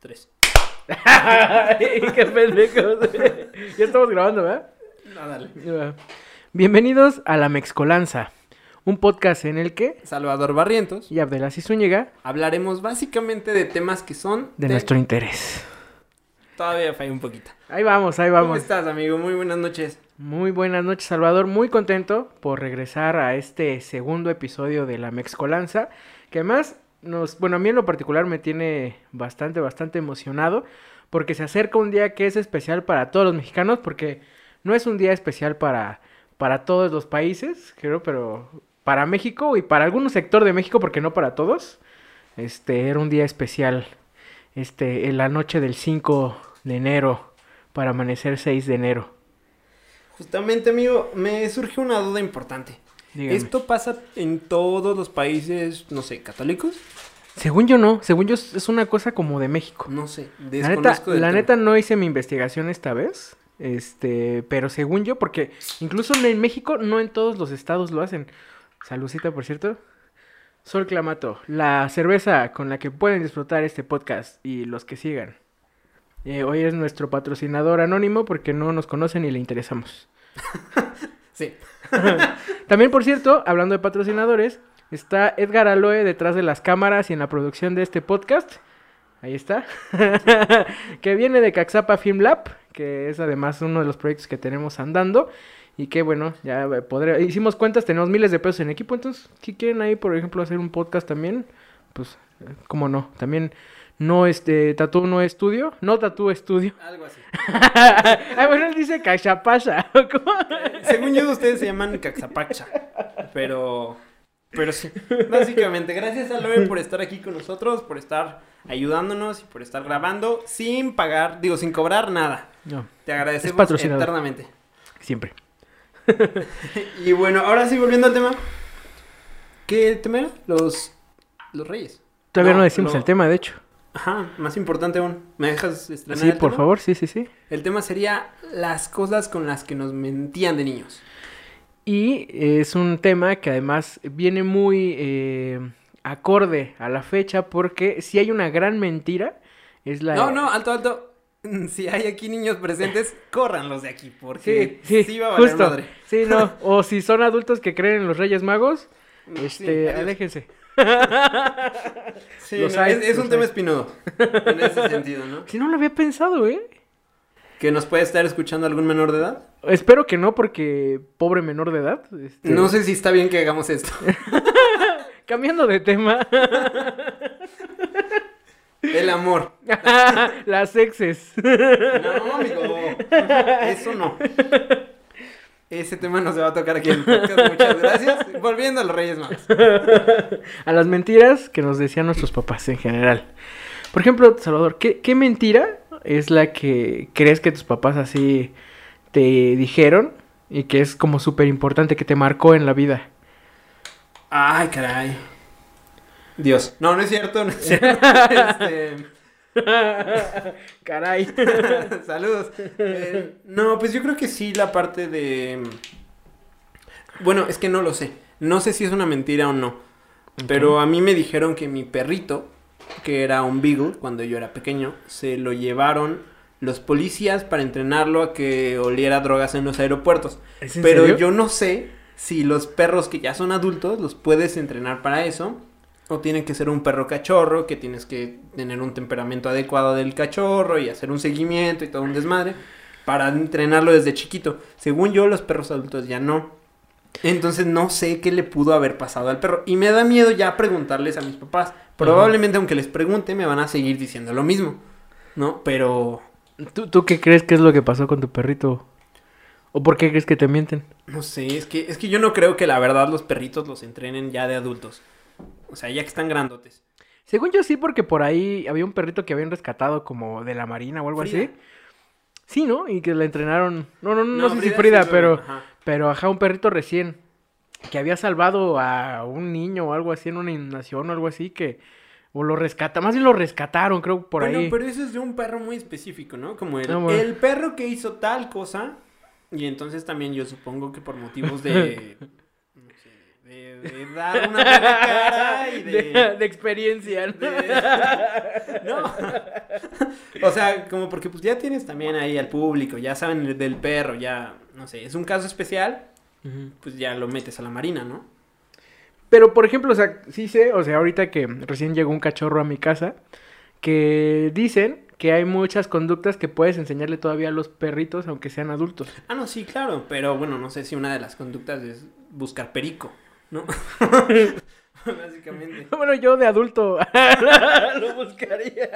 Tres. ¡Qué ya estamos grabando, ¿verdad? No, dale. Bienvenidos a La Mexcolanza, un podcast en el que Salvador Barrientos. y Abdelaziz Zúñiga Hablaremos básicamente de temas que son de nuestro interés. Todavía falla un poquito. Ahí vamos, ahí ¿Cómo vamos. estás, amigo? Muy buenas noches. Muy buenas noches, Salvador. Muy contento por regresar a este segundo episodio de La Mexcolanza, que además nos, bueno, a mí en lo particular me tiene bastante, bastante emocionado, porque se acerca un día que es especial para todos los mexicanos, porque no es un día especial para, para todos los países, creo, pero para México y para algún sector de México, porque no para todos. Este, era un día especial, este, en la noche del 5 de enero, para amanecer 6 de enero. Justamente, amigo, me surge una duda importante. Dígame. ¿Esto pasa en todos los países, no sé, católicos? Según yo no, según yo es una cosa como de México. No sé, La desconozco neta, del la tema. neta no hice mi investigación esta vez, este, pero según yo, porque incluso en México no en todos los estados lo hacen. Salucita, por cierto. Sol Clamato, la cerveza con la que pueden disfrutar este podcast y los que sigan. Eh, hoy es nuestro patrocinador anónimo porque no nos conocen y le interesamos. Sí. También, por cierto, hablando de patrocinadores, está Edgar Aloe detrás de las cámaras y en la producción de este podcast. Ahí está. que viene de Caxapa Film Lab, que es además uno de los proyectos que tenemos andando. Y que bueno, ya eh, podré... hicimos cuentas, tenemos miles de pesos en equipo. Entonces, si quieren ahí, por ejemplo, hacer un podcast también, pues, eh, cómo no. También no este, Tatú no estudio, no Tatú estudio. Algo así. ah, bueno, él dice Cachapasa. ¿Cómo? Según yo, ustedes se llaman Caxapacha. Pero. Pero sí. Básicamente, gracias a Loe por estar aquí con nosotros, por estar ayudándonos y por estar grabando sin pagar, digo, sin cobrar nada. No, Te agradecemos eternamente. siempre. Y bueno, ahora sí, volviendo al tema. ¿Qué tema era? Los. Los Reyes. Todavía no, No, decimos lo- el tema, de hecho. Ajá, más importante aún. ¿Me dejas estrenar Sí, el por tema? favor, sí, sí, sí. El tema sería las cosas con las que nos mentían de niños. Y es un tema que además viene muy eh, acorde a la fecha porque si hay una gran mentira, es la... No, no, alto, alto. Si hay aquí niños presentes, córranlos de aquí, Sí, porque sí, sí, va a valer justo. madre. Sí, no. O si son adultos que creen en los Reyes Magos, Sí, este, adiós. aléjense. Sí, no, hay, es, un tema espinudo. En ese sentido, ¿no? Si no lo había pensado, ¿eh? Que nos puede estar escuchando algún menor de edad. Espero que no, porque pobre menor de edad. este, No sé si está bien que hagamos esto. Cambiando de tema. El amor. Las exes. No, amigo. Eso no. Ese tema no se va a tocar aquí en el podcast. Muchas gracias. Volviendo a los Reyes Magos. a las mentiras que nos decían nuestros papás en general. Por ejemplo, Salvador, ¿qué, qué mentira es la que crees que tus papás así te dijeron y que es como súper importante, que te marcó en la vida? Ay, caray. Dios. No, no es cierto, no es cierto. Este, Caray. Saludos. Eh, no, pues yo creo que sí la parte de... Bueno, es que no lo sé. No sé si es una mentira o no. Pero a mí me dijeron que mi perrito, que era un beagle cuando yo era pequeño, se lo llevaron los policías para entrenarlo a que oliera drogas en los aeropuertos. ¿Es en Pero serio? yo no sé si los perros que ya son adultos los puedes entrenar para eso. O tiene que ser un perro cachorro, que tienes que tener un temperamento adecuado del cachorro y hacer un seguimiento y todo un desmadre. Para entrenarlo desde chiquito. Según yo, los perros adultos ya no. Entonces no sé qué le pudo haber pasado al perro. Y me da miedo ya preguntarles a mis papás. Probablemente aunque les pregunte me van a seguir diciendo lo mismo. ¿No? Pero... ¿Tú, ¿Tú qué crees que es lo que pasó con tu perrito? ¿O por qué crees que te mienten? No sé, es que, es que yo no creo que la verdad los perritos los entrenen ya de adultos. O sea, ya que están grandotes. Según yo sí, porque por ahí había un perrito que habían rescatado como de la marina o algo Frida. así. Sí, ¿no? Y que la entrenaron. No, no, no, no, sé si Frida sí pero, ajá. pero ajá, un perrito recién. Que había salvado a un niño o algo así en una inundación o algo así que. O lo rescata, más bien lo rescataron, creo, por bueno, ahí. pero eso es de un perro muy específico, ¿no? Como el, Ah, bueno. el perro que hizo tal cosa. Y entonces también yo supongo que por motivos de. de dar una buena cara y de, de... de experiencia. ¿no? de- No. O sea, como porque pues ya tienes también ahí al público, ya saben el del perro, ya, no sé, es un caso especial, pues ya lo metes a la marina, ¿no? Pero, por ejemplo, o sea, sí sé, o sea, ahorita que recién llegó un cachorro a mi casa, que dicen que hay muchas conductas que puedes enseñarle todavía a los perritos, aunque sean adultos. Ah, no, sí, claro, pero bueno, no sé si una de las conductas es buscar perico, ¿no? Básicamente. Bueno, yo de adulto lo buscaría.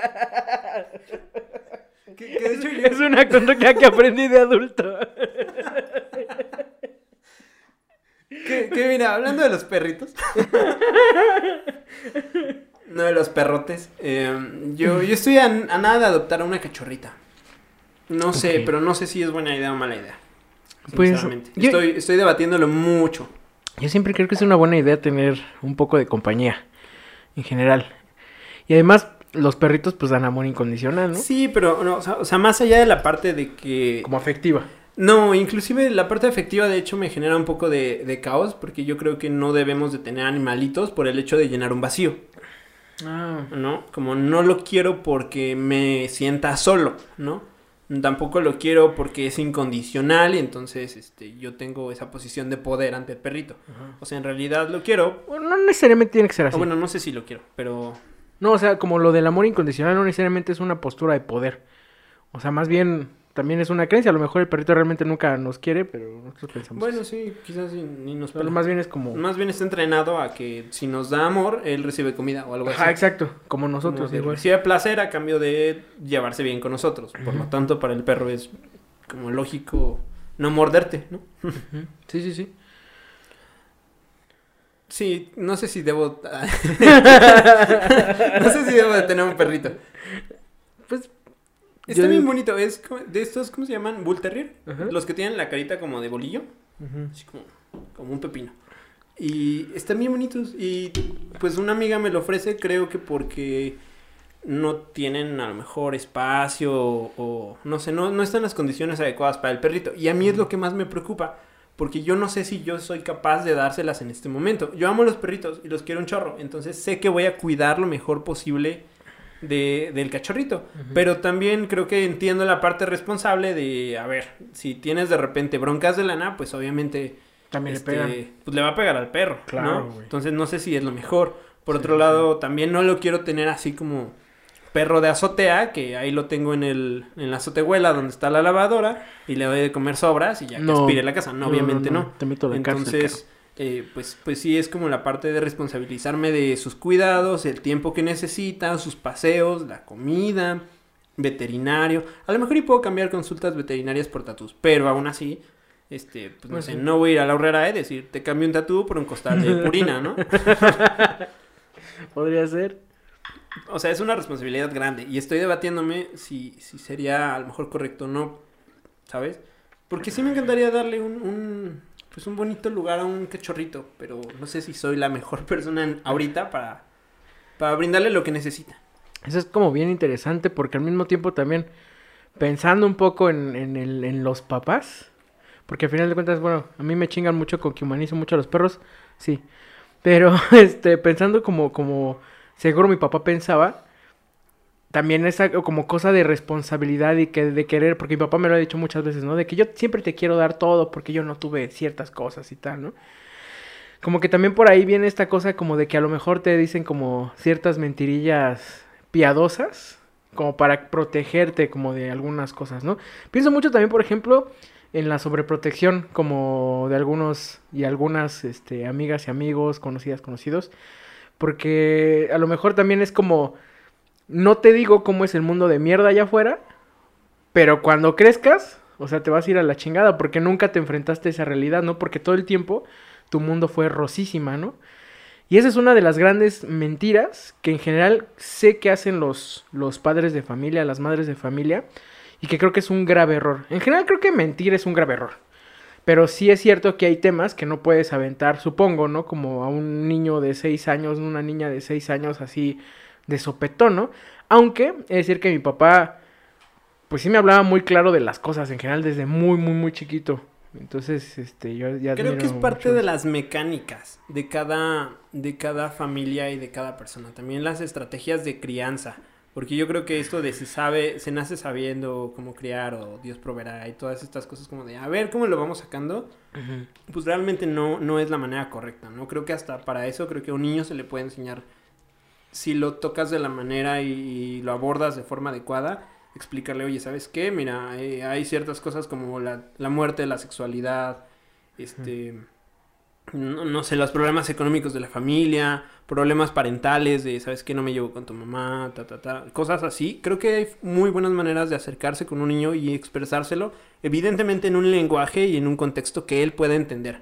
Que, que de hecho yo- Es una conducta que aprendí de adulto. que, que mira, hablando de los perritos. no de los perrotes. eh, yo, yo estoy a, a nada de adoptar a una cachorrita. No sé, pero no sé si es buena idea o mala idea. Pues, Sinceramente. yo- Estoy, estoy debatiéndolo mucho. Yo siempre creo que es una buena idea tener un poco de compañía, en general. Y además, los perritos pues dan amor incondicional, ¿no? Sí, pero no, o, sea, o sea, más allá de la parte de que... Como afectiva. No, inclusive la parte afectiva de hecho me genera un poco de, de caos porque yo creo que no debemos de tener animalitos por el hecho de llenar un vacío, Ah, ¿no? Como no lo quiero porque me sienta solo, ¿no? Tampoco lo quiero porque es incondicional y entonces este, yo tengo esa posición de poder ante el perrito. O sea, en realidad lo quiero. Bueno, no necesariamente tiene que ser así. O bueno, no sé si lo quiero, pero... No, o sea, como lo del amor incondicional no necesariamente es una postura de poder. O sea, más bien también es una creencia. A lo mejor el perrito realmente nunca nos quiere, pero nosotros pensamos. Bueno, sí, quizás sí, ni nos Pero más bien es como. Más bien está entrenado a que si nos da amor, él recibe comida o algo así. Ajá, exacto. Como Como nosotros, de igual. Recibe placer a cambio de llevarse bien con nosotros. Por lo tanto, para el perro es como lógico no morderte, ¿no? Sí, sí, sí. Sí, no sé si debo... no sé si debo de tener un perrito. Pues. Está Yo bien bonito. Es de estos, ¿cómo se llaman? Bull Terrier. Ajá. Los que tienen la carita como de bolillo. Así como, como un pepino. Y están bien bonitos. Y pues una amiga me lo ofrece, creo que porque no tienen a lo mejor espacio o, o no sé, no, no están las condiciones adecuadas para el perrito. Y a mí es lo que más me preocupa. Porque yo no sé si yo soy capaz de dárselas en este momento. Yo amo los perritos y los quiero un chorro. Entonces sé que voy a cuidar lo mejor posible de, del cachorrito. Pero también creo que entiendo la parte responsable de, a ver, si tienes de repente broncas de lana, pues obviamente También este, le pegan. pues le va a pegar al perro, Claro. Entonces no sé si es lo mejor. Por Sí, otro sí. lado, también no lo quiero tener así como perro de azotea, que ahí lo tengo en el en la azotehuela donde está la lavadora y le doy de comer sobras y ya que aspire la casa. No, obviamente no. Te meto la cárcel, Entonces, eh, pues, pues sí es como la parte de responsabilizarme de sus cuidados, el tiempo que necesita, sus paseos, la comida, veterinario. A lo mejor y puedo cambiar consultas veterinarias por tatus, pero aún así, este, pues no sé, no voy a ir a la horrera y decir, te cambio un tatú por un costal de purina, ¿no? Podría ser. O sea, es una responsabilidad grande y estoy debatiéndome si, si sería a lo mejor correcto o no, ¿sabes? Porque sí me encantaría darle un, un, pues un bonito lugar a un cachorrito, pero no sé si soy la mejor persona ahorita para, para brindarle lo que necesita. Eso es como bien interesante porque al mismo tiempo también pensando un poco en, en los papás, porque al final de cuentas, bueno, a mí me chingan mucho con que humanizo mucho a los perros, sí, pero este, pensando como, como seguro mi papá pensaba, también esa como cosa de responsabilidad y que de querer, porque mi papá me lo ha dicho muchas veces, ¿no? De que yo siempre te quiero dar todo porque yo no tuve ciertas cosas y tal, ¿no? Como que también por ahí viene esta cosa como de que a lo mejor te dicen como ciertas mentirillas piadosas, como para protegerte como de algunas cosas, ¿no? Pienso mucho también, por ejemplo, en la sobreprotección como de algunos y algunas este, amigas y amigos, conocidas, conocidos, porque a lo mejor también es como, no te digo cómo es el mundo de mierda allá afuera, pero cuando crezcas, o sea, te vas a ir a la chingada porque nunca te enfrentaste a esa realidad, ¿no? Porque todo el tiempo tu mundo fue rosísima, ¿no? Y esa es una de las grandes mentiras que en general sé que hacen los, los padres de familia, las madres de familia, y que creo que es un grave error. En general creo que mentir es un grave error. Pero sí es cierto que hay temas que no puedes aventar, supongo, ¿no? Como a un niño de 6 años, una niña de 6 años así de sopetón, ¿no? Aunque, es decir que mi papá, pues sí me hablaba muy claro de las cosas en general desde muy, muy, muy chiquito. Entonces, este, yo ya Creo que es parte de las mecánicas de cada, de cada familia y de cada persona. También las estrategias de crianza. Porque yo creo que esto de si sabe, se nace sabiendo cómo criar o Dios proveerá y todas estas cosas como de a ver cómo lo vamos sacando, pues realmente no, no es la manera correcta, ¿no? Creo que hasta para eso creo que a un niño se le puede enseñar, si lo tocas de la manera y, lo abordas de forma adecuada, explicarle, oye, ¿sabes qué? Mira, eh, hay ciertas cosas como la, la muerte, la sexualidad, este, no, no sé, los problemas económicos de la familia, problemas parentales de, ¿sabes qué? No me llevo con tu mamá, ta, ta, ta, cosas así. Creo que hay muy buenas maneras de acercarse con un niño y expresárselo, evidentemente en un lenguaje y en un contexto que él pueda entender.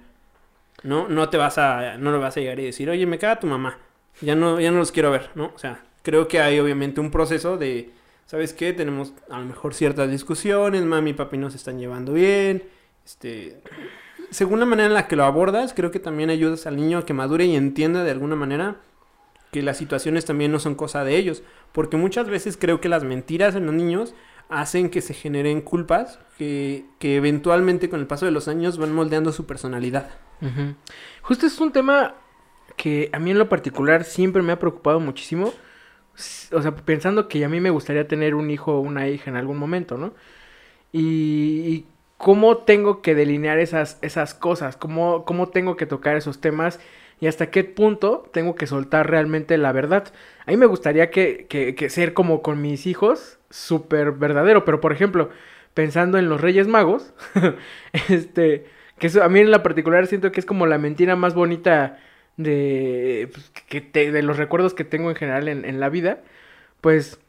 No, no te vas a, no le vas a llegar y decir, oye, me caga tu mamá, ya no, ya no los quiero ver, ¿no? O sea, creo que hay obviamente un proceso de, ¿sabes qué? Tenemos a lo mejor ciertas discusiones, mami y papi no se están llevando bien, este, según la manera en la que lo abordas, creo que también ayudas al niño a que madure y entienda de alguna manera que las situaciones también no son cosa de ellos. Porque muchas veces creo que las mentiras en los niños hacen que se generen culpas que, que eventualmente con el paso de los años van moldeando su personalidad. Justo es un tema que a mí en lo particular siempre me ha preocupado muchísimo. O sea, pensando que a mí me gustaría tener un hijo o una hija en algún momento, ¿no? Y, cómo tengo que delinear esas, esas cosas, cómo, cómo tengo que tocar esos temas y hasta qué punto tengo que soltar realmente la verdad. A mí me gustaría que, que, ser como con mis hijos, súper verdadero, pero por ejemplo, pensando en los Reyes Magos, este, que a mí en la particular siento que es como la mentira más bonita de, pues, que te- de los recuerdos que tengo en general en, en la vida, pues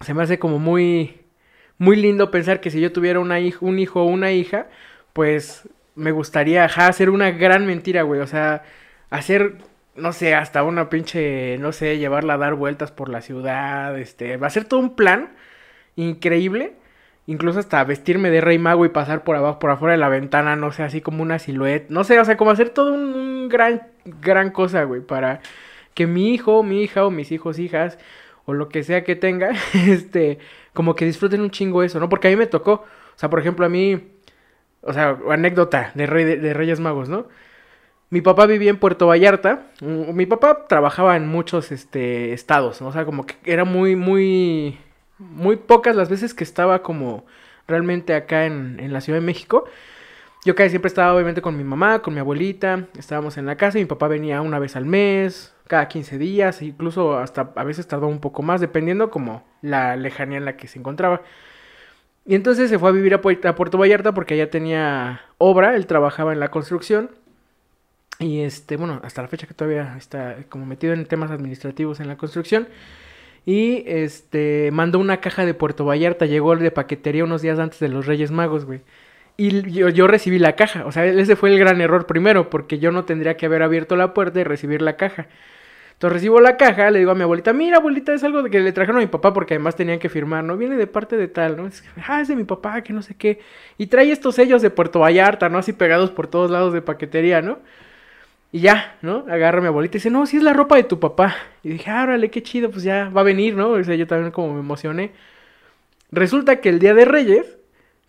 se me hace como muy, muy lindo pensar que si yo tuviera una hij- un hijo o una hija, pues me gustaría ajá, hacer una gran mentira, güey, o sea, hacer, no sé, hasta una pinche, no sé, llevarla a dar vueltas por la ciudad, este, va a ser todo un plan increíble. Incluso hasta vestirme de rey mago y pasar por abajo, por afuera de la ventana, no sé, así como una silueta. No sé, o sea, como hacer todo un, gran, gran cosa, güey, para que mi hijo, mi hija o mis hijos, hijas, o lo que sea que tenga, este, como que disfruten un chingo eso, ¿no? Porque a mí me tocó, o sea, por ejemplo, a mí, o sea, anécdota de, rey, de, de Reyes Magos, ¿no? Mi papá vivía en Puerto Vallarta. mm, Mi papá trabajaba en muchos este, estados, ¿no? O sea, como que era muy, muy, muy pocas las veces que estaba como realmente acá en, en la Ciudad de México. Yo siempre estaba obviamente con mi mamá, con mi abuelita, estábamos en la casa y mi papá venía una vez al mes, cada 15 días, incluso hasta a veces tardó un poco más, dependiendo como la lejanía en la que se encontraba. Y entonces se fue a vivir a, a Puerto Vallarta porque allá tenía obra, él trabajaba en la construcción. Y este, bueno, hasta la fecha que todavía está como metido en temas administrativos en la construcción. Y este, mandó una caja de Puerto Vallarta, llegó de paquetería unos días antes de los Reyes Magos, güey. Y yo, yo recibí la caja, o sea, ese fue el gran error primero, porque yo no tendría que haber abierto la puerta y recibir la caja. Entonces recibo la caja, le digo a mi abuelita, mira abuelita, es algo que le trajeron a mi papá porque además tenían que firmar, ¿no? Viene de parte de tal, ¿no? Es, ah, es de mi papá, que no sé qué. Y trae estos sellos de Puerto Vallarta, ¿no? Así pegados por todos lados de paquetería, ¿no? Y ya, ¿no? Agarra a mi abuelita y dice, no, si es la ropa de tu papá. Y dije, ah, órale, qué chido, pues ya va a venir, ¿no? O sea, yo también como me emocioné. Resulta que el día de Reyes,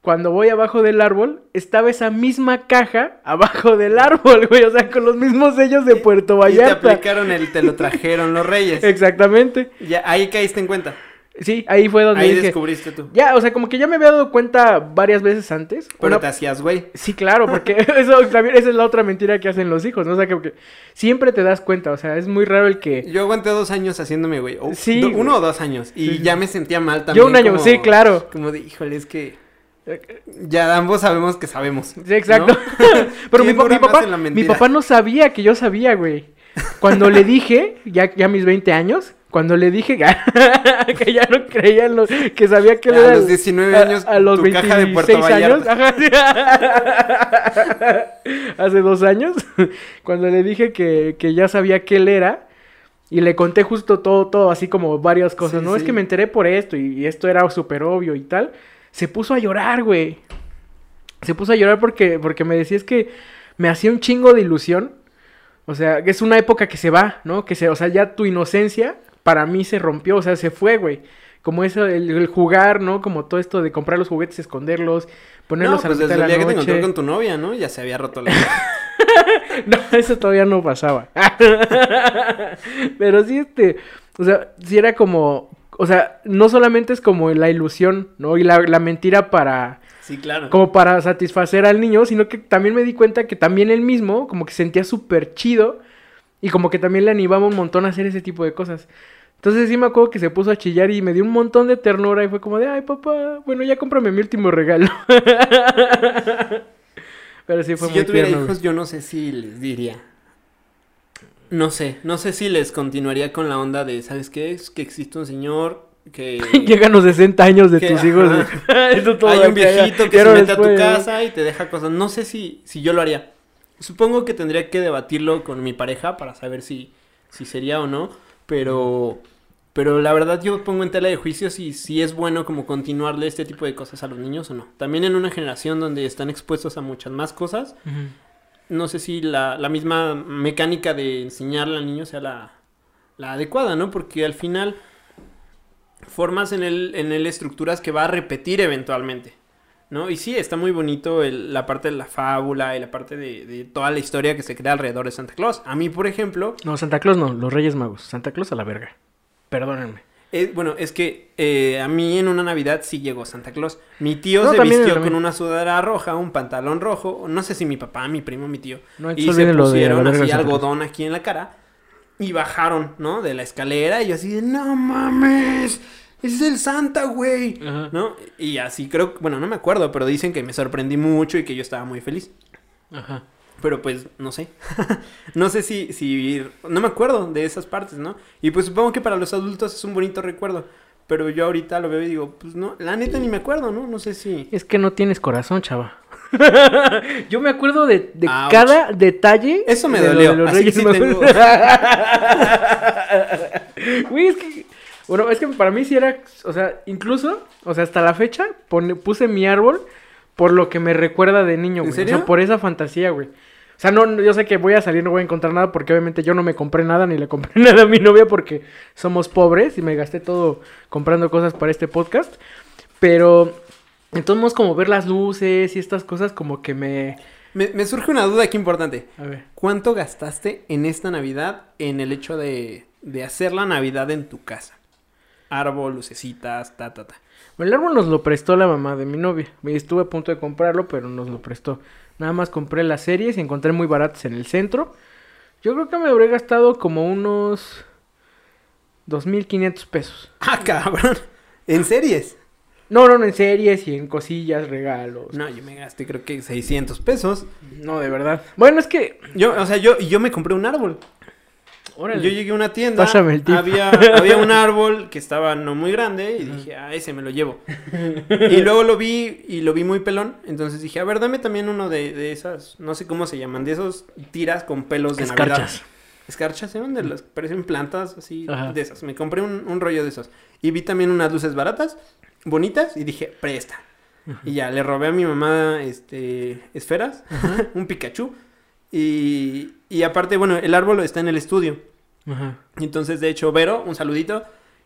cuando voy abajo del árbol, estaba esa misma caja abajo del árbol, güey. O sea, con los mismos sellos de Puerto Y te Vallarta. aplicaron el te lo trajeron los reyes. Exactamente. Ya, ahí caíste en cuenta. Sí, ahí fue donde Ahí dije. descubriste tú. Ya, o sea, como que ya me había dado cuenta varias veces antes. Pero Una- te hacías, güey. Sí, claro, porque eso también esa es la otra mentira que hacen los hijos, ¿no? O sea, que, que siempre te das cuenta, o sea, es muy raro el que... Yo aguanté dos años haciéndome, güey. Sí, do- uno o dos años. Y Sí, ya me sentía mal también. Yo un año, como- sí, claro. Como de, híjole, es que ya ambos sabemos que sabemos. Sí, exacto. ¿no? Pero mi, ¿Quién pa- dura mi papá, mi papá no sabía que yo sabía, güey. Cuando le dije, ya, ya mis 20 años, cuando le dije que ya no creía en lo, que sabía que él A era los el- 19 a- años, a, los tu 26 caja de Puerto años, ajá, hace dos años, cuando le dije que, que ya sabía que él era, y le conté justo todo, todo, así como varias cosas, Sí, ¿no? Es que me enteré por esto, y, y esto era súper obvio y tal, se puso a llorar, güey. Se puso a llorar porque, porque me decía es que me hacía un chingo de ilusión. O sea, es una época que se va, ¿no? Que se, o sea, ya tu inocencia para mí se rompió, o sea, se fue, güey. como eso, el, el jugar, ¿no? Como todo esto de comprar los juguetes, esconderlos, ponerlos no, a la pues mitad desde de el la día que te noche. encontró con tu novia, ¿no? Ya se había roto la... No, eso todavía no pasaba. Pero sí, este, o sea, sí era como, o sea, no solamente es como la ilusión, ¿no? Y la, la mentira para, Sí, claro. como para satisfacer al niño, sino que también me di cuenta que también él mismo como que se sentía súper chido y como que también le animaba un montón a hacer ese tipo de cosas. Entonces sí me acuerdo que se puso a chillar y me dio un montón de ternura y fue como de, ay papá, bueno ya cómprame mi último regalo. Pero sí fue si muy yo tuviera tierno, hijos, yo no sé si les diría. No sé, no sé si les continuaría con la onda de, ¿sabes qué? Es que existe un señor que... Llegan los 60 años de Que- tus hijos. ajá. Eso todo Hay un viejito que se mete a tu casa y te deja cosas. No sé si, si yo lo haría. Supongo que tendría que debatirlo con mi pareja para saber si, si sería o no. Pero, pero la verdad yo pongo en tela de juicio si, si es bueno como continuarle este tipo de cosas a los niños o no. También en una generación donde están expuestos a muchas más cosas. No sé si la, la misma mecánica de enseñarle al niño sea la, la adecuada, ¿no? Porque al final formas en él, en él estructuras que va a repetir eventualmente, ¿no? Y sí, está muy bonito el- la parte de la fábula y la parte de, de toda la historia que se crea alrededor de Santa Claus. A mí, por ejemplo, No, Santa Claus no, los Reyes Magos. Santa Claus a la verga. Perdónenme. eh, bueno, es que eh, a mí en una Navidad sí llegó Santa Claus. Mi tío No, se vistió con una sudadera roja, un pantalón rojo, no sé si mi papá, mi primo, mi tío. No, y se pusieron de así algodón aquí en la cara y bajaron, ¿no? De la escalera y yo así de, no mames, es el Santa, güey, Ajá. ¿no? Y así creo, bueno, no me acuerdo, pero dicen que me sorprendí mucho y que yo estaba muy feliz. Ajá. Pero pues, no sé. no sé si, si, no me acuerdo de esas partes, ¿no? Y pues supongo que para los adultos es un bonito recuerdo. Pero yo ahorita lo veo y digo, pues no, la neta ni me acuerdo, ¿no? No sé si... Es que no tienes corazón, chava. Yo me acuerdo de, de cada detalle. Eso me de lo dolió, de los así Reyes sí Magos. tengo- Güey, es que. Bueno, es que para mí sí era. O sea, incluso, o sea, hasta la fecha pone- puse mi árbol por lo que me recuerda de niño, ¿En güey. O sea, por esa fantasía, güey. O sea, no, no- yo sé que voy a salir, no voy a encontrar nada porque obviamente yo no me compré nada ni le compré nada a mi novia porque somos pobres y me gasté todo comprando cosas para este podcast. Pero, entonces, como ver las luces y estas cosas como que me... Me, me surge una duda aquí importante. A ver. ¿Cuánto gastaste en esta Navidad en el hecho de, de hacer la Navidad en tu casa? Árbol, lucecitas, ta, ta, ta. El árbol nos lo prestó la mamá de mi novia. Estuve a punto de comprarlo, pero nos lo prestó. Nada más compré las series y encontré muy baratas en el centro. Yo creo que me habré gastado como unos 2.500 pesos. ¡Ah, cabrón! ¿En series? No, no, no, en series y en cosillas, regalos. No, yo me gasté creo que 600 pesos. No, de verdad. Bueno, es que... Yo, o sea, yo, yo me compré un árbol. Órale. Yo llegué a una tienda, Pásame el tip. había, había un árbol que estaba no muy grande y dije, ah, ese me lo llevo. y luego lo vi y lo vi muy pelón, entonces dije, a ver, dame también uno de, de esas, no sé cómo se llaman, de esos tiras con pelos de Navidad. Escarchas. Escarchas, ¿eh? De las parecen plantas así, Ajá. de esas. Me compré un, un rollo de esos. Y vi también unas luces baratas, bonitas, y dije, presta. Y ya, le robé a mi mamá, este, esferas, un Pikachu. Y, y aparte, bueno, el árbol está en el estudio. Ajá. Entonces, de hecho, Vero, un saludito,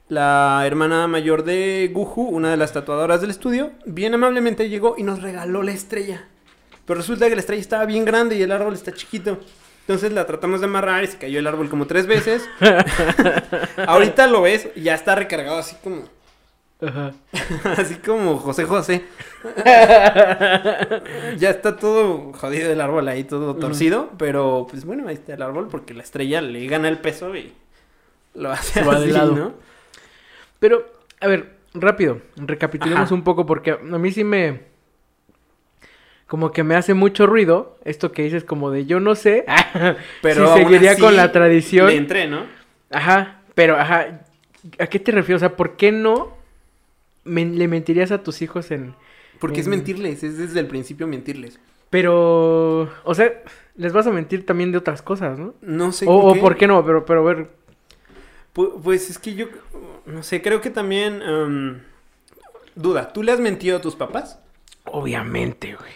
la hermana mayor de Guju, una de las tatuadoras del estudio, bien amablemente llegó y nos regaló la estrella. Pero resulta que la estrella estaba bien grande y el árbol está chiquito. Entonces la tratamos de amarrar y se cayó el árbol como tres veces. Ahorita lo ves, ya está recargado así como, Ajá. así como José José. ya está todo jodido el árbol ahí, todo torcido. Pero pues bueno, ahí está el árbol porque la estrella le gana el peso y lo hace va de así, lado. ¿no? Pero, a ver, rápido, recapitulemos Ajá. un poco porque a mí sí me... Como que me hace mucho ruido esto que dices como de yo no sé, Pero si seguiría con la tradición. Le entré, ¿no? Ajá, pero ajá, ¿a qué te refieres? O sea, ¿por qué no men- le mentirías a tus hijos en... Porque es mentirles, es desde el principio mentirles. Pero, o sea, les vas a mentir también de otras cosas, ¿no? No sé o, o por qué no, pero, pero a ver, Pu- Pues es que yo, no sé, creo que también... duda, ¿tú le has mentido a tus papás? obviamente, güey.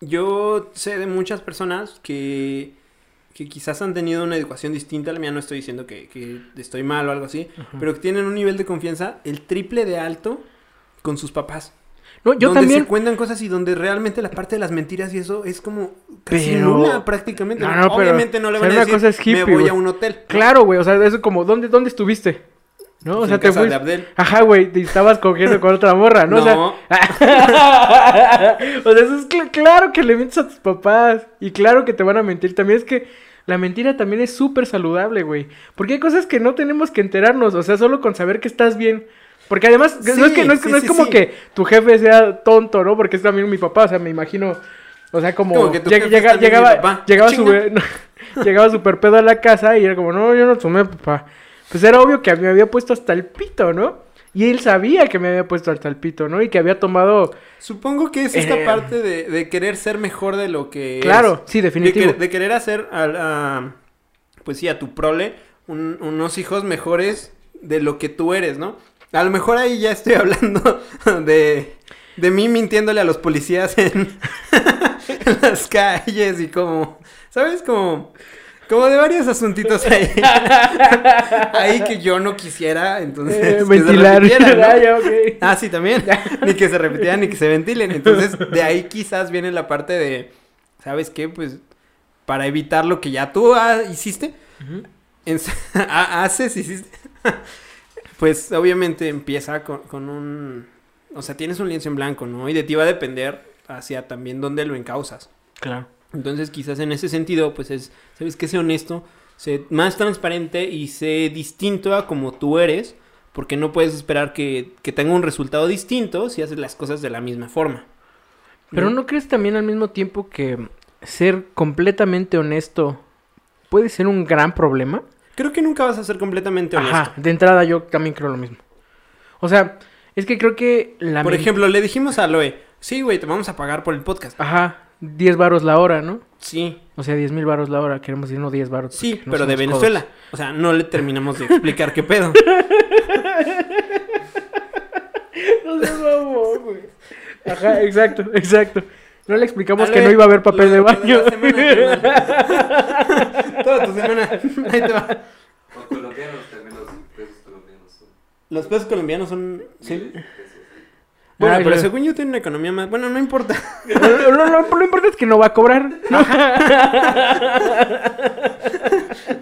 Yo sé de muchas personas que que quizás han tenido una educación distinta a la mía, no estoy diciendo que, que estoy mal o algo así, pero que tienen un nivel de confianza el triple de alto con sus papás. No, yo donde también. se cuentan cosas y donde realmente la parte de las mentiras y eso es como casi Pero- nula prácticamente. No, no, pero- Obviamente no le van a decir, cosa es me voy güey". a un hotel. Claro, güey, o sea, eso como, ¿dónde, dónde estuviste? ¿No? O Pues sea, en te casa fuiste. de Abdel. Ajá, güey, te estabas cogiendo con otra morra, ¿no? No. O sea, o sea, eso es cl- claro que le mientes a tus papás y claro que te van a mentir. También es que la mentira también es súper saludable, güey. Porque hay cosas que no tenemos que enterarnos, o sea, solo con saber que estás bien. Porque además, no es que no es, sí, no es sí, como que tu jefe sea tonto, ¿no? Porque es también mi papá, o sea, me imagino, o sea, como, Como que tu lleg- jefe llega- llegaba, papá. llegaba, super, llegaba super pedo a la casa y era como, no, yo no tomé, papá. Pues era obvio que me había puesto hasta el pito, ¿no? Y él sabía que me había puesto hasta el pito, ¿no? Y que había tomado... Supongo que es esta Eh, parte de, de querer ser mejor de lo que Claro, es. sí, De, definitivo. de querer hacer al- a, pues sí, a tu prole un- unos hijos mejores de lo que tú eres, ¿no? A lo mejor ahí ya estoy hablando de, de mí mintiéndole a los policías en, en las calles y como, ¿sabes? Como, como de varios asuntitos ahí. ahí que yo no quisiera, entonces... Eh, se ventilar. Ah, ya. Ah, sí, también. ni que se repitieran ni que se ventilen. Entonces, de ahí quizás viene la parte de, ¿sabes qué? Pues, para evitar lo que ya tú ah, hiciste, haces, hiciste, pues obviamente empieza con, con un, o sea, tienes un lienzo en blanco, ¿no? Y de ti va a depender hacia también dónde lo encausas. Claro. Entonces, quizás en ese sentido, pues es, ¿sabes qué? Sé honesto, sé más transparente y sé distinto a como tú eres, porque no puedes esperar que, que tenga un resultado distinto si haces las cosas de la misma forma. Pero ¿no crees también al mismo tiempo que ser completamente honesto puede ser un gran problema? Creo que nunca vas a ser completamente honesto. Ajá, de entrada yo también creo lo mismo. O sea, es que creo que la... Por ejemplo, le dijimos a Loe, sí, güey, te vamos a pagar por el podcast. Ajá, 10 varos la hora, ¿no? Sí, O sea, 10 mil varos la hora, queremos decir no 10 varos. sí, no pero de Venezuela. codos. O sea, no le terminamos de explicar qué pedo. No mamón, güey. Ajá, exacto, exacto. No le explicamos que Ale, no iba a haber papel lo- de baño. semana, carnal. Toda tu semana. Ahí te va. Los colombianos también los pesos colombianos son Los pesos colombianos son... ¿sí? Bueno, Ay, pero según yo tiene una economía más... Bueno, no importa. No, no, no, lo importante es que no va a cobrar. ¿no?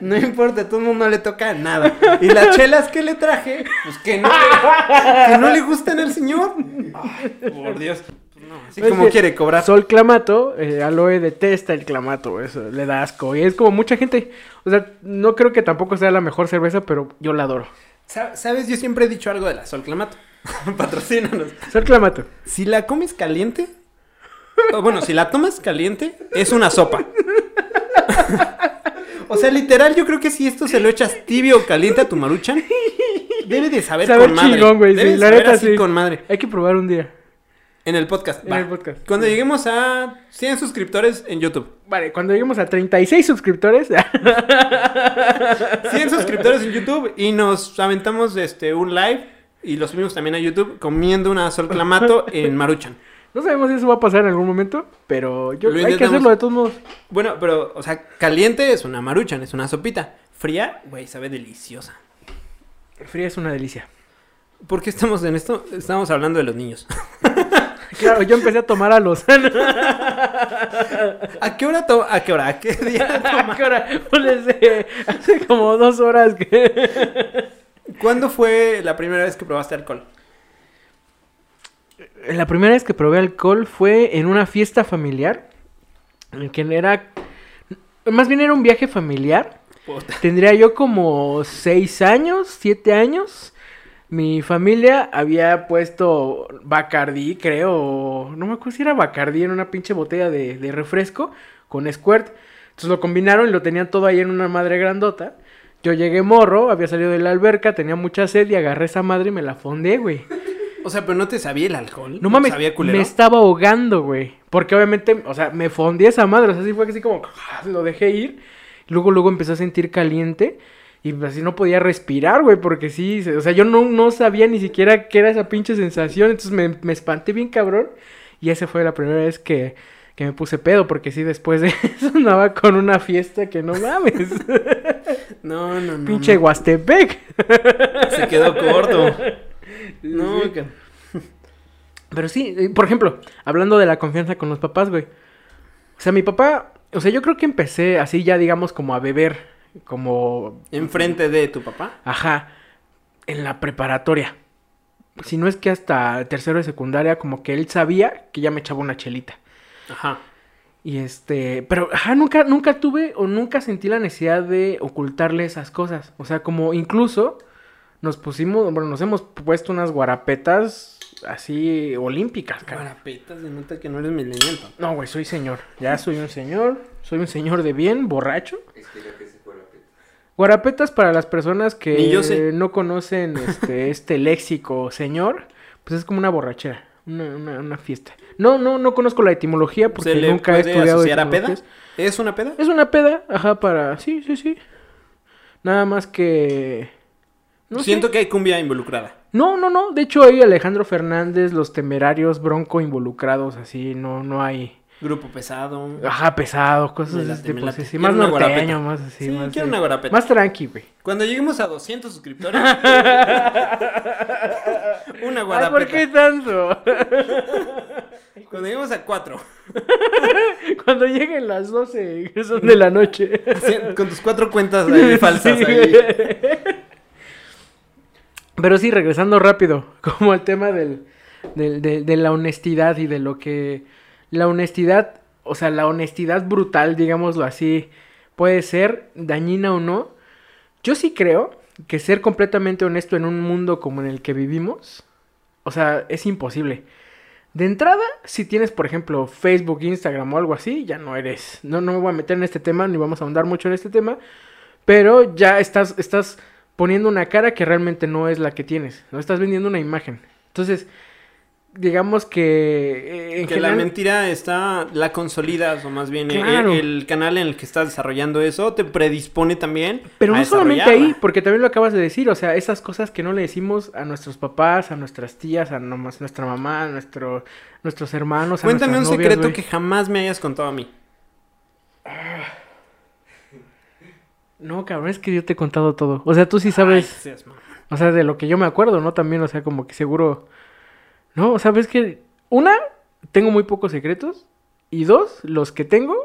No importa, a todo el mundo le toca nada. Y las chelas que le traje, pues que no le, que no le gustan al señor. Ay, por Dios. No, así como que quiere cobrar. Sol Clamato, eh, Aloe detesta el Clamato, eso le da asco. Y es como mucha gente. O sea, no creo que tampoco sea la mejor cerveza, pero yo la adoro. Sa- ¿Sabes? Yo siempre he dicho algo de la Sol Clamato. Patrocínanos. Sol Clamato. Si la comes caliente, o bueno, si la tomas caliente, es una sopa. O sea, literal, yo creo que si esto se lo echas tibio o caliente a tu maruchan, debe de saber Saber con madre. chingón, Debe sí, de la saber neta, así sí. con madre. Hay que probar un día. En el podcast. En va. el podcast. Cuando lleguemos a 100 suscriptores en YouTube. Vale, cuando lleguemos a 36 suscriptores. 100 suscriptores en YouTube y nos aventamos este un live y lo subimos también a YouTube comiendo una sol clamato en Maruchan. no sabemos si eso va a pasar en algún momento, pero yo, Lo hay que hacerlo de todos modos. Bueno, pero, o sea, caliente es una Maruchan, es una sopita. Fría, güey, sabe deliciosa. Fría es una delicia. ¿Por qué estamos en esto? Estamos hablando de los niños. Claro, yo empecé a tomar a los. ¿A qué hora to ¿A qué hora? ¿A qué día ¿A qué hora? Pues hace como dos horas que. ¿Cuándo fue la primera vez que probaste alcohol? La primera vez que probé alcohol fue en una fiesta familiar. en Que era. Más bien era un viaje familiar. Puta. Tendría yo como seis años, siete años. Mi familia había puesto Bacardí, creo. No me acuerdo si era Bacardí en una pinche botella de, de refresco con Squirt. Entonces lo combinaron y lo tenían todo ahí en una madre grandota. Yo llegué morro, había salido de la alberca, tenía mucha sed y agarré esa madre y me la fondé, güey. O sea, pero no te sabía el alcohol. No mames, sabía culero? me estaba ahogando, güey. Porque obviamente, o sea, me fondí esa madre. O sea, así fue así como, lo dejé ir. Luego, luego empecé a sentir caliente. Y así no podía respirar, güey, porque sí, o sea, yo no, no sabía ni siquiera qué era esa pinche sensación. Entonces me, me espanté bien cabrón. Y esa fue la primera vez que, que me puse pedo, porque sí, después de eso andaba con una fiesta que no mames. No, no, no. Pinche no. Huastepec. Se quedó corto. No, Sí. Pero sí, eh, por ejemplo, hablando de la confianza con los papás, güey. O sea, mi papá, o sea, yo creo que empecé así ya, digamos, como a beber, como, enfrente de tu papá. ajá, en la preparatoria. Si no es que hasta tercero de secundaria, como que él sabía que ya me echaba una chelita. Ajá. Y este, pero ajá, nunca, nunca tuve o nunca sentí la necesidad de ocultarle esas cosas. O sea, como incluso nos pusimos, bueno, nos hemos puesto unas guarapetas así olímpicas, cara. Guarapetas, se nota que no eres millennial, papá. No, güey, soy señor. Ya soy un señor. Soy un señor de bien, borracho. Explica qué se fue la peta. Guarapetas para las personas que yo sé. no conocen este, este léxico señor, pues es como una borrachera, una, una, una fiesta. No, no, no conozco la etimología porque ¿Se le nunca he puede estudiado asociar a peda? ¿Es una peda? Es una peda, ajá, para... Sí, sí, sí. Nada más que... No sé. Siento que hay cumbia involucrada. No, no, no. De hecho, hay Alejandro Fernández, los temerarios, Bronco involucrados, así, no, no hay... Grupo pesado. Ajá, pesado, cosas de me tipo. Sí, más norteño, más así. Sí, más, quiero de- una guarapeta. más tranqui, güey. Cuando lleguemos a 200 suscriptores. una Ay, guarapeta. ¿por qué tanto? Cuando lleguemos a 4. Cuando lleguen las 12 que son de la noche. Con tus cuatro cuentas ahí falsas Sí, ahí. Pero sí, regresando rápido, como al tema del, del- de, de la honestidad y de lo que la honestidad, o sea, la honestidad brutal, digámoslo así, puede ser dañina o no. Yo sí creo que ser completamente honesto en un mundo como en el que vivimos, o sea, es imposible. De entrada, si tienes, por ejemplo, Facebook, Instagram o algo así, ya no eres. No, no me voy a meter en este tema, ni vamos a ahondar mucho en este tema. Pero ya estás, estás poniendo una cara que realmente no es la que tienes. No estás vendiendo una imagen. Entonces, digamos que eh, en Que general- la mentira está, la consolidas, o más bien eh, Claro. el, canal en el que estás desarrollando eso te predispone también. Pero a no solamente ahí, porque también lo acabas de decir, o sea, esas cosas que no le decimos a nuestros papás, a nuestras tías, a nomás nuestra mamá, a nuestro, nuestros hermanos, a Cuéntame un novias, secreto que jamás me hayas contado a mí. No, cabrón, es que yo te he contado todo. O sea, tú sí sabes, Ay, seas mamón. o sea, de lo que yo me acuerdo, ¿no? También, o sea, como que seguro... No, o sea, ves que... Una, tengo muy pocos secretos. Y dos, los que tengo,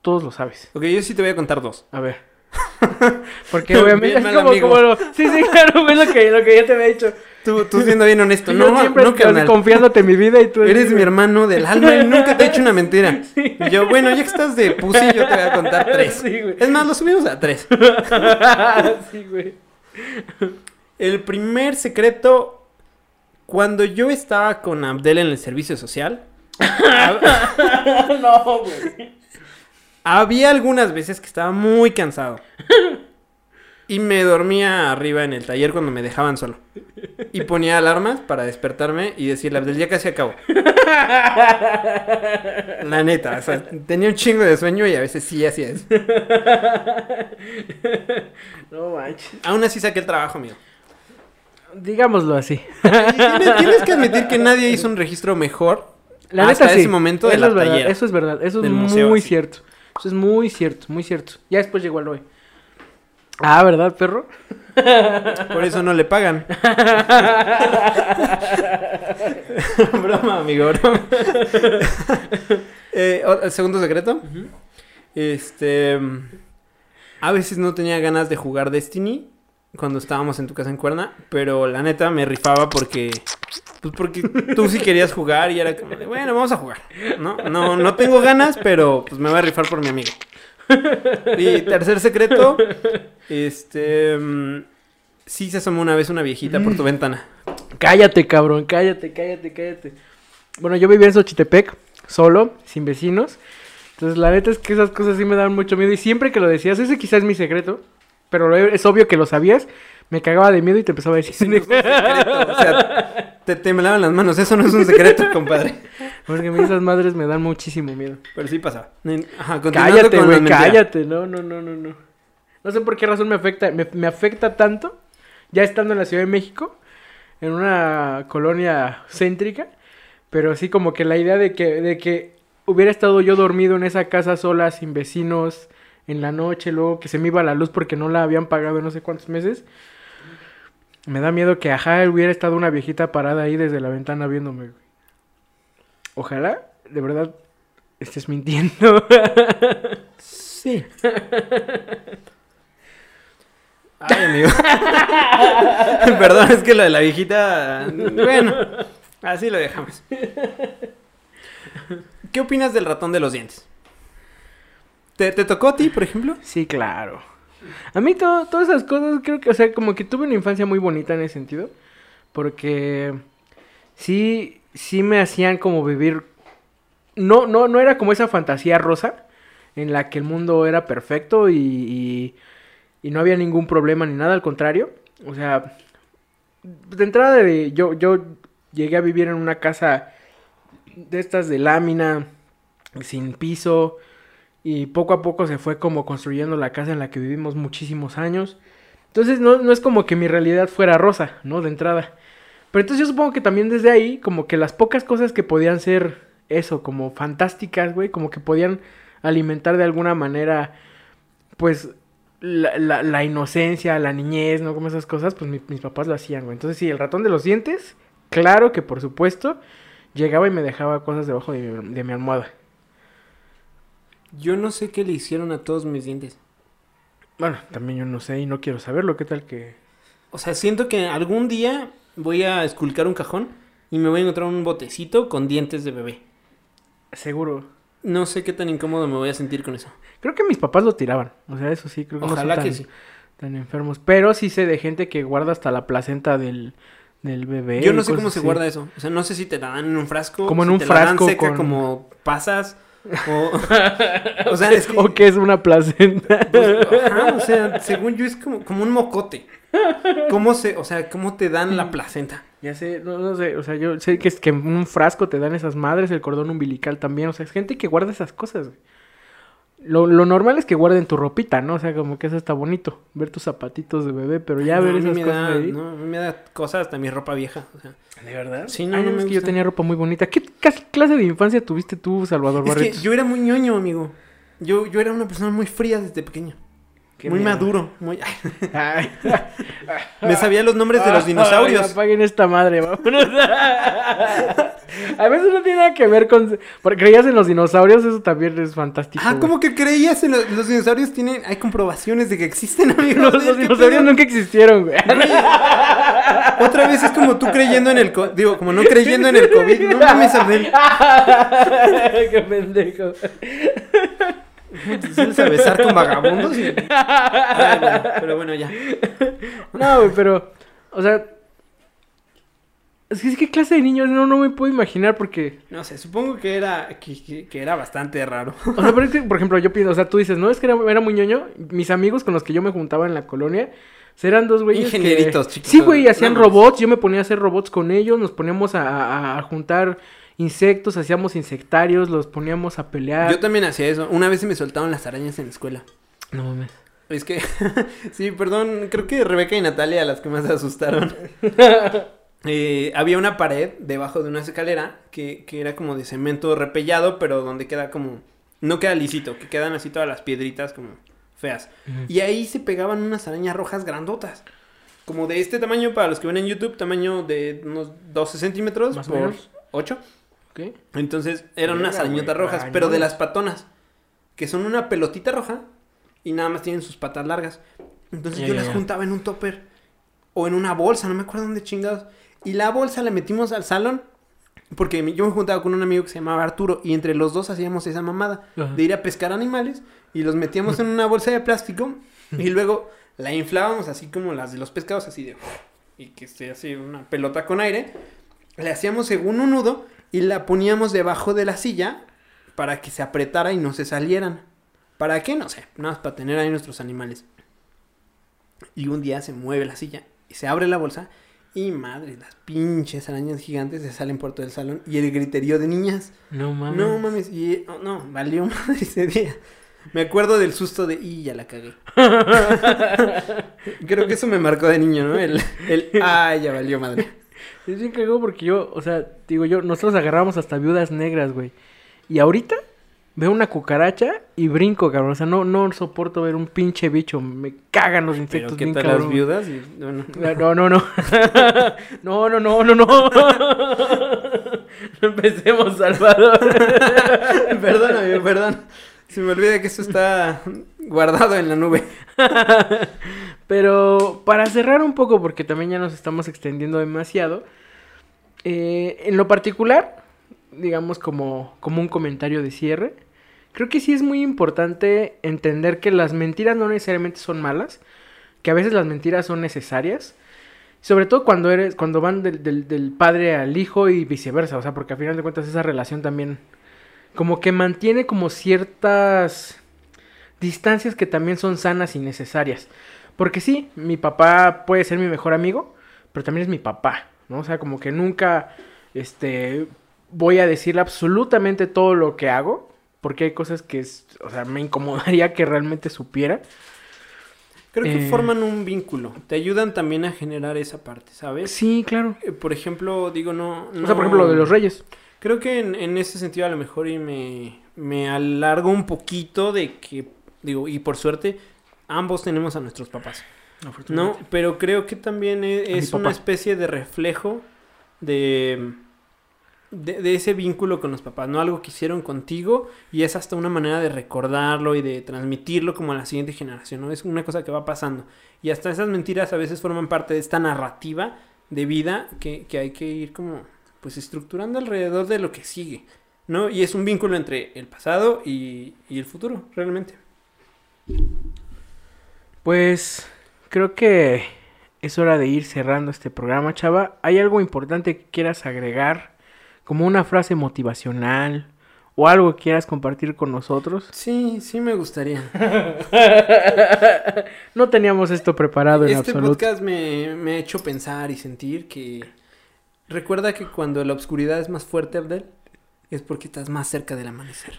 todos lo sabes. Ok, yo sí te voy a contar dos. A ver. Porque obviamente es como, como lo... Sí, sí, claro, es lo que, lo que yo te había dicho. Tú, tú siendo bien honesto. Yo No, siempre no, estoy confiándote en mi vida y tú... Eres mi hermano del alma y nunca te he hecho una mentira. Y yo, bueno, ya que estás de pussy, yo te voy a contar tres. Sí. Es más, lo subimos a tres. sí, güey. El primer secreto, cuando yo estaba con Abdel en el servicio social, no, güey. había algunas veces que estaba muy cansado. Y me dormía arriba en el taller cuando me dejaban solo. Y ponía alarmas para despertarme y decirle, Abdel, ya casi acabo. La neta, o sea, tenía un chingo de sueño y a veces sí hacía eso. No manches. Aún así saqué el trabajo, amigo. Digámoslo así. Tienes, tienes que admitir que nadie hizo un registro mejor La hasta neta sí. ese momento de eso la es verdad. Eso es verdad. Eso es Del muy así. cierto. Eso es muy cierto, muy cierto. Ya después llegó el hoy. Ah, ¿verdad, perro? Por eso no le pagan. broma, amigo, broma. Eh, segundo secreto. Este. A veces no tenía ganas de jugar Destiny cuando estábamos en tu casa en Cuerna, pero la neta me rifaba porque. Pues porque tú sí querías jugar y era como de, bueno, vamos a jugar. No, no, no tengo ganas, pero pues me voy a rifar por mi amigo. Y tercer secreto, este. mm, Sí se asomó una vez una viejita por tu ventana. Cállate, cabrón, cállate, cállate, cállate. Bueno, yo vivía en Xochitepec, solo, sin vecinos. Entonces, la neta es que esas cosas sí me dan mucho miedo. Y siempre que lo decías, ese quizás es mi secreto. Pero es obvio que lo sabías. Me cagaba de miedo y te empezaba a decir. secreto, o sea, te temblaban las manos. Eso no es un secreto, compadre. Porque a mí esas madres me dan muchísimo miedo. Pero sí. Ajá, continuando Cállate, güey, cállate. No, no, no, no, no. No sé por qué razón me afecta. Me, me afecta tanto. Ya estando en la Ciudad de México. En una colonia céntrica. Pero así como que la idea de que, de que hubiera estado yo dormido en esa casa sola, sin vecinos, en la noche, luego que se me iba la luz porque no la habían pagado en no sé cuántos meses. Me da miedo que, ajá, hubiera estado una viejita parada ahí desde la ventana viéndome, güey. Ojalá, de verdad, estés mintiendo. Sí. Ay, amigo. Perdón, es que lo de la viejita. Bueno, así lo dejamos. ¿Qué opinas del ratón de los dientes? ¿Te, tocó a ti, por ejemplo? Sí, claro. A mí to- todas esas cosas creo que, o sea, como que tuve una infancia muy bonita en ese sentido. Porque sí, sí me hacían como vivir... No, no, no era como esa fantasía rosa en la que el mundo era perfecto y, y, y no había ningún problema ni nada, al contrario. O sea, de entrada de, yo, yo llegué a vivir en una casa de estas de lámina, sin piso, y poco a poco se fue como construyendo la casa en la que vivimos muchísimos años. Entonces no, no es como que mi realidad fuera rosa, ¿no? De entrada. Pero entonces yo supongo que también desde ahí, como que las pocas cosas que podían ser eso, como fantásticas, güey, como que podían alimentar de alguna manera, pues, la, la- inocencia, la niñez, ¿no? Como esas cosas, pues mi- mis papás lo hacían, güey. Entonces sí, el ratón de los dientes, claro que por supuesto, llegaba y me dejaba cosas debajo de mi almohada. Yo no sé qué le hicieron a todos mis dientes. Bueno, también yo no sé y no quiero saberlo, ¿qué tal que...? O sea, siento que algún día voy a esculcar un cajón y me voy a encontrar un botecito con dientes de bebé. Seguro. No sé qué tan incómodo me voy a sentir con eso. Creo que mis papás lo tiraban. O sea, eso sí, creo que Ojalá no son que tan, sí. tan enfermos. Pero sí sé de gente que guarda hasta la placenta del, del bebé. Yo no sé cómo se guarda eso. O sea, no sé si te la dan en un frasco. Como en si un te la dan frasco seca con- como pasas. O, o sea, es que... O que es una placenta. pues, ajá, o sea, según yo es como, como un mocote. ¿Cómo se, o sea, cómo te dan la placenta? ya sé, no, no sé. O sea, yo sé que es que en un frasco te dan esas madres, el cordón umbilical también. O sea, es gente que guarda esas cosas. güey. Lo, lo normal es que guarden tu ropita, ¿no? O sea, como que eso está bonito. Ver tus zapatitos de bebé, pero ya No, ver a mí esas me cosas da, ahí. no, a mí me da cosas hasta mi ropa vieja. O sea, ¿De verdad? Sí, no, Ay, no no, me es que yo tenía ropa muy bonita. ¿Qué clase de infancia tuviste tú, Salvador es que Barretos? yo era muy ñoño, amigo. Yo, yo era una persona muy fría desde pequeño. Muy maduro. Muy... Ay. me sabía los nombres de los Ay, dinosaurios. apaguen esta madre, vámonos. A veces no tiene nada que ver con... Porque creías en los dinosaurios, eso también es fantástico. Ah. ¿cómo que creías en los, los dinosaurios? Tienen, hay comprobaciones de que existen, amigo. Los, los ¿Qué dinosaurios pedo? nunca existieron, güey. Otra vez es como tú creyendo en el... co- Digo, como no creyendo en el COVID. No mames, Abdel. Qué pendejo. ¿Te a besar con vagabundos? y- Ay, bueno, pero bueno, ya. No, güey, pero... O sea... Es que, es que clase de niños no, no me puedo imaginar porque... No sé, supongo que era, que, que- que era bastante raro. O sea, pero es que, por ejemplo, yo pienso, o sea, tú dices, no, es que era, era muy ñoño. Mis amigos con los que yo me juntaba en la colonia, pues, eran dos güeyes que- Ingenieritos, chiquitos. Sí, güey, hacían No robots, yo me ponía a hacer robots con ellos, nos poníamos a, a- a juntar insectos, hacíamos insectarios, los poníamos a pelear. Yo también hacía eso. Una vez se me soltaron las arañas en la escuela. No mames. Es que, sí, perdón, creo que Rebeca y Natalia las que más se asustaron. Eh, había una pared debajo de una escalera que, que era como de cemento repellado, pero donde queda como, no queda lisito, que quedan así todas las piedritas como feas. Y ahí se pegaban unas arañas rojas grandotas. Como de este tamaño, para los que ven en YouTube, tamaño de unos 12 centímetros Más por menos. 8. Entonces eran unas arañotas rojas, pero de las patonas. Que son una pelotita roja y nada más tienen sus patas largas. Entonces Ya, yo ya, las ya. juntaba en un topper o en una bolsa, no me acuerdo dónde chingados. Y la bolsa la metimos al salón. Porque yo me juntaba con un amigo que se llamaba Arturo y entre los dos hacíamos esa mamada Ajá. de ir a pescar animales y los metíamos en una bolsa de plástico y luego la inflábamos así como las de los pescados, así de... Y que se hace una pelota con aire. Le hacíamos según un nudo y la poníamos debajo de la silla para que se apretara y no se salieran. ¿Para qué? No sé, nada más para tener ahí nuestros animales. Y un día se mueve la silla y se abre la bolsa y madre, las pinches arañas gigantes se salen por todo el salón y el griterío de niñas. No mames. No mames, y oh, no, valió madre ese día. Me acuerdo del susto de, y ya la cagué. Creo que eso me marcó de niño, ¿no? El, el, ah, ya valió madre. Es bien cagado porque yo, o sea, digo yo, nosotros agarramos hasta viudas negras, güey. Y ahorita veo una cucaracha y brinco, cabrón. O sea, no, no soporto ver un pinche bicho. Me cagan los Pero insectos ¿qué bien tal cabrón. las viudas? Y, bueno, No, no, no. No, no, no, no, no. No empecemos, Salvador. perdón, amigo, perdón. Se me olvida que esto está guardado en la nube. Pero para cerrar un poco, porque también ya nos estamos extendiendo demasiado, eh, en lo particular, digamos como, como un comentario de cierre, creo que sí es muy importante entender que las mentiras no necesariamente son malas, que a veces las mentiras son necesarias, sobre todo cuando eres, cuando van del, del- del padre al hijo y viceversa, o sea, porque al final de cuentas esa relación también como que mantiene como ciertas distancias que también son sanas y necesarias. Porque sí, mi papá puede ser mi mejor amigo, pero también es mi papá, ¿no? O sea, como que nunca, este, voy a decirle absolutamente todo lo que hago, porque hay cosas que, o sea, me incomodaría que realmente supiera. Creo que Eh. forman un vínculo. Te ayudan también a generar esa parte, ¿sabes? Sí, claro. Eh, Por ejemplo, digo, no... O sea, por ejemplo, lo de los reyes. Creo que en, en ese sentido a lo mejor y me, me alargo un poquito de que, digo, y por suerte, ambos tenemos a nuestros papás. No, pero creo que también e- es, una especie de reflejo de, de, de ese vínculo con los papás, ¿no? Algo que hicieron contigo y es hasta una manera de recordarlo y de transmitirlo como a la siguiente generación, ¿no? Es una cosa que va pasando. Y hasta esas mentiras a veces forman parte de esta narrativa de vida que, que hay que ir como, pues, estructurando alrededor de lo que sigue, ¿no? Y es un vínculo entre el pasado y, y el futuro, realmente. Pues creo que es hora de ir cerrando este programa, chava. ¿Hay algo importante que quieras agregar? Como una frase motivacional o algo que quieras compartir con nosotros. Sí, sí me gustaría. No teníamos esto preparado en Este absoluto. podcast me, me ha hecho pensar y sentir que... Recuerda que cuando la oscuridad es más fuerte, Abdel, es porque estás más cerca del amanecer.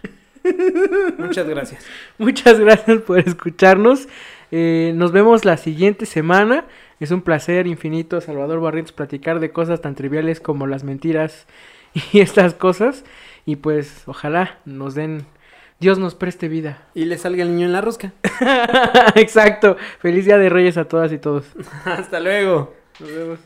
Muchas gracias. Muchas gracias por escucharnos. Eh, nos vemos la siguiente semana. Es un placer infinito, Salvador Barrientos, platicar de cosas tan triviales como las mentiras y estas cosas. Y pues ojalá nos den, Dios nos preste vida. Y le salga el niño en la rosca. Exacto. Feliz Día de Reyes a todas y todos. Hasta luego. Nos vemos.